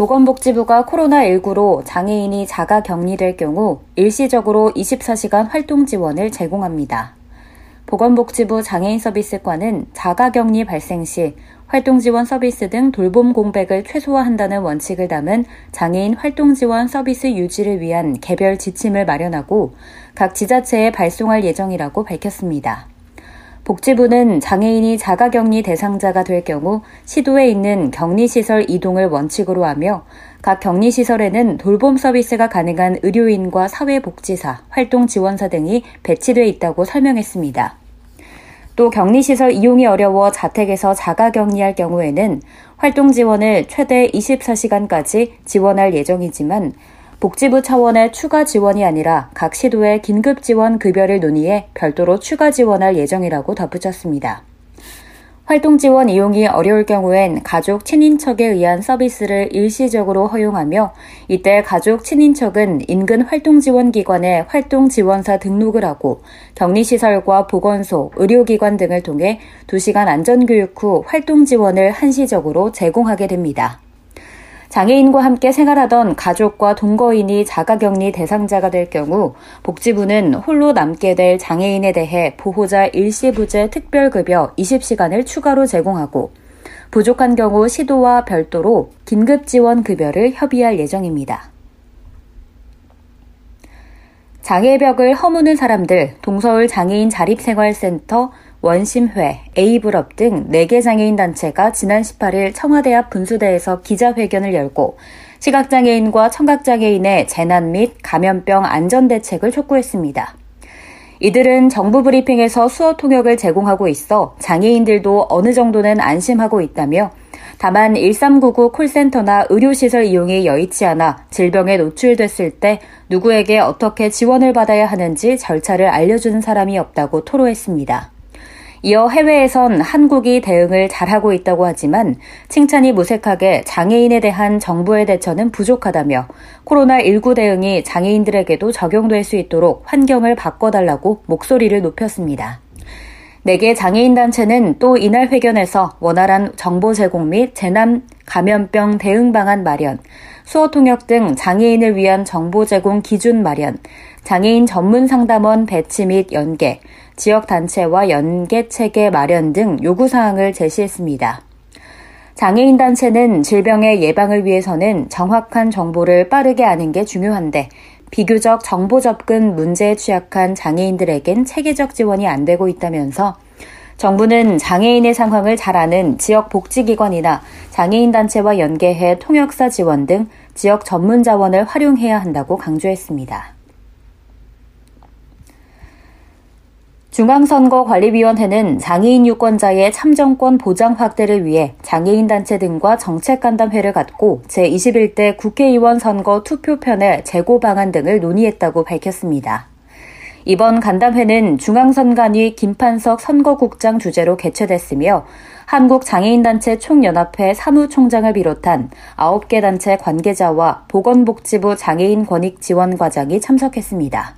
보건복지부가 코로나19로 장애인이 자가 격리될 경우 일시적으로 24시간 활동 지원을 제공합니다. 보건복지부 장애인 서비스과는 자가 격리 발생 시 활동 지원 서비스 등 돌봄 공백을 최소화한다는 원칙을 담은 장애인 활동 지원 서비스 유지를 위한 개별 지침을 마련하고 각 지자체에 발송할 예정이라고 밝혔습니다. 복지부는 장애인이 자가격리 대상자가 될 경우 시도에 있는 격리시설 이동을 원칙으로 하며 각 격리시설에는 돌봄 서비스가 가능한 의료인과 사회복지사, 활동지원사 등이 배치돼 있다고 설명했습니다. 또 격리시설 이용이 어려워 자택에서 자가 격리할 경우에는 활동 지원을 최대 24시간까지 지원할 예정이지만 복지부 차원의 추가 지원이 아니라 각 시도의 긴급 지원 급여를 논의해 별도로 추가 지원할 예정이라고 덧붙였습니다. 활동 지원 이용이 어려울 경우엔 가족 친인척에 의한 서비스를 일시적으로 허용하며 이때 가족 친인척은 인근 활동 지원 기관에 활동 지원사 등록을 하고 격리 시설과 보건소, 의료기관 등을 통해 2시간 안전 교육 후 활동 지원을 한시적으로 제공하게 됩니다. 장애인과 함께 생활하던 가족과 동거인이 자가격리 대상자가 될 경우 복지부는 홀로 남게 될 장애인에 대해 보호자 일시부재 특별급여 20시간을 추가로 제공하고 부족한 경우 시도와 별도로 긴급지원급여를 협의할 예정입니다. 장애벽을 허무는 사람들 동서울 장애인 자립생활센터 원심회, 에이블업 등 4개 장애인 단체가 지난 18일 청와대 앞 분수대에서 기자회견을 열고 시각장애인과 청각장애인의 재난 및 감염병 안전 대책을 촉구했습니다. 이들은 정부 브리핑에서 수어 통역을 제공하고 있어 장애인들도 어느 정도는 안심하고 있다며 다만 1399 콜센터나 의료시설 이용이 여의치 않아 질병에 노출됐을 때 누구에게 어떻게 지원을 받아야 하는지 절차를 알려주는 사람이 없다고 토로했습니다. 이어 해외에선 한국이 대응을 잘하고 있다고 하지만 칭찬이 무색하게 장애인에 대한 정부의 대처는 부족하다며 코로나19 대응이 장애인들에게도 적용될 수 있도록 환경을 바꿔달라고 목소리를 높였습니다. 4개 장애인 단체는 또 이날 회견에서 원활한 정보 제공 및 재난 감염병 대응 방안 마련, 수어 통역 등 장애인을 위한 정보 제공 기준 마련, 장애인 전문 상담원 배치 및 연계, 지역 단체와 연계 체계 마련 등 요구 사항을 제시했습니다. 장애인 단체는 질병의 예방을 위해서는 정확한 정보를 빠르게 아는 게 중요한데 비교적 정보 접근 문제에 취약한 장애인들에겐 체계적 지원이 안 되고 있다면서 정부는 장애인의 상황을 잘 아는 지역 복지기관이나 장애인 단체와 연계해 통역사 지원 등 지역 전문 자원을 활용해야 한다고 강조했습니다. 중앙선거관리위원회는 장애인 유권자의 참정권 보장 확대를 위해 장애인 단체 등과 정책 간담회를 갖고 제21대 국회의원 선거 투표편의 재고 방안 등을 논의했다고 밝혔습니다. 이번 간담회는 중앙선관위 김판석 선거국장 주재로 개최됐으며 한국장애인단체 총연합회 사무총장을 비롯한 9개 단체 관계자와 보건복지부 장애인 권익지원과장이 참석했습니다.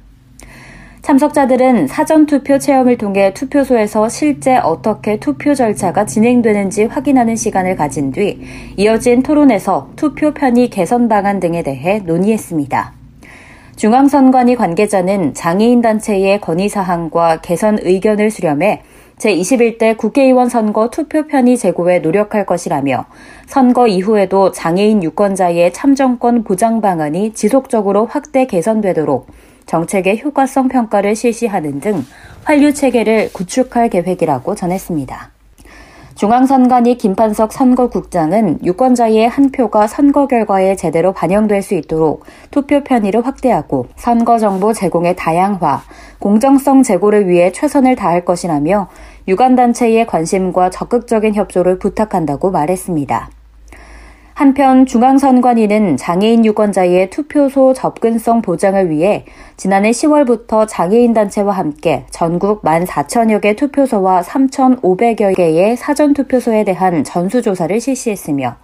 참석자들은 사전 투표 체험을 통해 투표소에서 실제 어떻게 투표 절차가 진행되는지 확인하는 시간을 가진 뒤 이어진 토론에서 투표 편의 개선 방안 등에 대해 논의했습니다. 중앙선관위 관계자는 장애인단체의 건의사항과 개선 의견을 수렴해 제21대 국회의원 선거 투표 편의 제고에 노력할 것이라며 선거 이후에도 장애인 유권자의 참정권 보장 방안이 지속적으로 확대 개선되도록 정책의 효과성 평가를 실시하는 등 환류 체계를 구축할 계획이라고 전했습니다. 중앙선관위 김판석 선거국장은 유권자의 한 표가 선거 결과에 제대로 반영될 수 있도록 투표 편의를 확대하고 선거 정보 제공의 다양화, 공정성 제고를 위해 최선을 다할 것이라며 유관단체의 관심과 적극적인 협조를 부탁한다고 말했습니다. 한편 중앙선관위는 장애인 유권자의 투표소 접근성 보장을 위해 지난해 10월부터 장애인 단체와 함께 전국 14,000여 개 투표소와 3,500여 개의 사전 투표소에 대한 전수조사를 실시했으며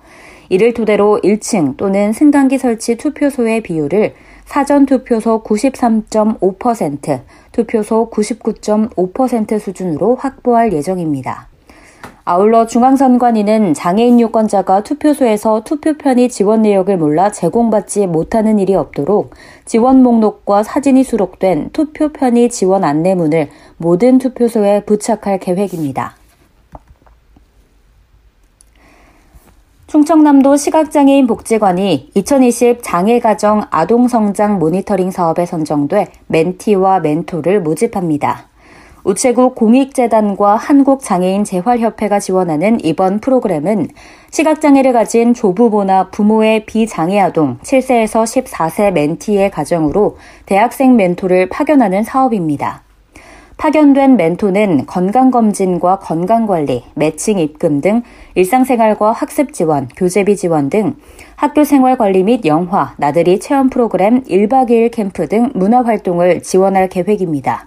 이를 토대로 1층 또는 승강기 설치 투표소의 비율을 사전 투표소 93.5%, 투표소 99.5% 수준으로 확보할 예정입니다. 아울러 중앙선관위는 장애인 유권자가 투표소에서 투표 편의 지원 내역을 몰라 제공받지 못하는 일이 없도록 지원 목록과 사진이 수록된 투표 편의 지원 안내문을 모든 투표소에 부착할 계획입니다. 충청남도 시각장애인 복지관이 2020 장애가정 아동성장 모니터링 사업에 선정돼 멘티와 멘토를 모집합니다. 우체국 공익재단과 한국장애인 재활협회가 지원하는 이번 프로그램은 시각장애를 가진 조부모나 부모의 비장애 아동 7세에서 14세 멘티의 가정으로 대학생 멘토를 파견하는 사업입니다. 파견된 멘토는 건강검진과 건강관리, 매칭 입금 등 일상생활과 학습 지원, 교재비 지원 등 학교 생활 관리 및 영화, 나들이 체험 프로그램 1박 2일 캠프 등 문화활동을 지원할 계획입니다.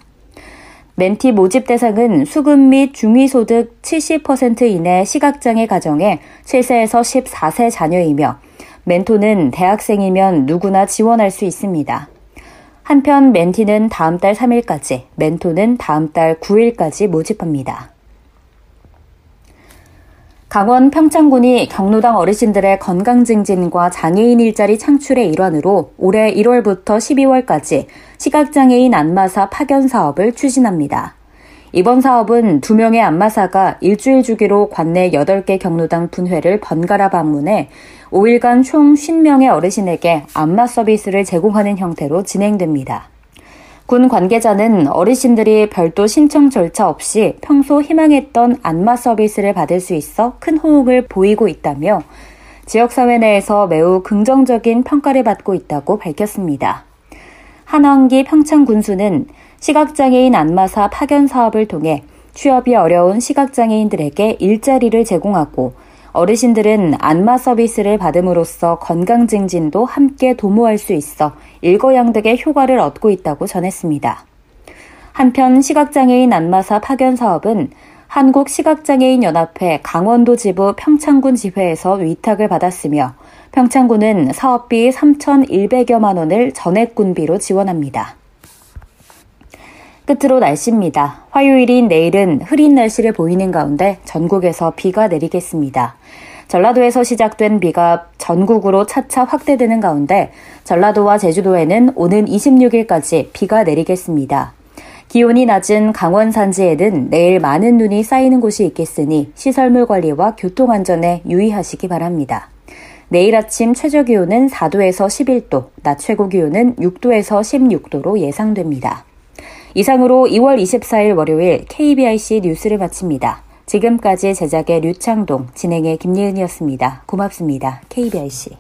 멘티 모집 대상은 수급 및 중위소득 70% 이내 시각장애 가정의 7세에서 14세 자녀이며 멘토는 대학생이면 누구나 지원할 수 있습니다. 한편 멘티는 다음 달 3일까지, 멘토는 다음 달 9일까지 모집합니다. 강원 평창군이 경로당 어르신들의 건강 증진과 장애인 일자리 창출의 일환으로 올해 1월부터 12월까지 시각장애인 안마사 파견 사업을 추진합니다. 이번 사업은 두 명의 안마사가 일주일 주기로 관내 8개 경로당 분회를 번갈아 방문해 5일간 총 50명의 어르신에게 안마 서비스를 제공하는 형태로 진행됩니다. 군 관계자는 어르신들이 별도 신청 절차 없이 평소 희망했던 안마 서비스를 받을 수 있어 큰 호응을 보이고 있다며 지역사회 내에서 매우 긍정적인 평가를 받고 있다고 밝혔습니다. 한원기 평창군수는 시각장애인 안마사 파견 사업을 통해 취업이 어려운 시각장애인들에게 일자리를 제공하고 어르신들은 안마 서비스를 받음으로써 건강 증진도 함께 도모할 수 있어 일거양득의 효과를 얻고 있다고 전했습니다. 한편 시각장애인 안마사 파견 사업은 한국시각장애인연합회 강원도 지부 평창군 지회에서 위탁을 받았으며 평창군은 사업비 3,100여만 원을 전액군비로 지원합니다. 끝으로 날씨입니다. 화요일인 내일은 흐린 날씨를 보이는 가운데 전국에서 비가 내리겠습니다. 전라도에서 시작된 비가 전국으로 차차 확대되는 가운데 전라도와 제주도에는 오는 26일까지 비가 내리겠습니다. 기온이 낮은 강원 산지에는 내일 많은 눈이 쌓이는 곳이 있겠으니 시설물 관리와 교통 안전에 유의하시기 바랍니다. 내일 아침 최저 기온은 4도에서 11도, 낮 최고 기온은 6도에서 16도로 예상됩니다. 이상으로 2월 24일 월요일 KBIC 뉴스를 마칩니다. 지금까지 제작의 류창동, 진행의 김예은이었습니다. 고맙습니다. KBIC.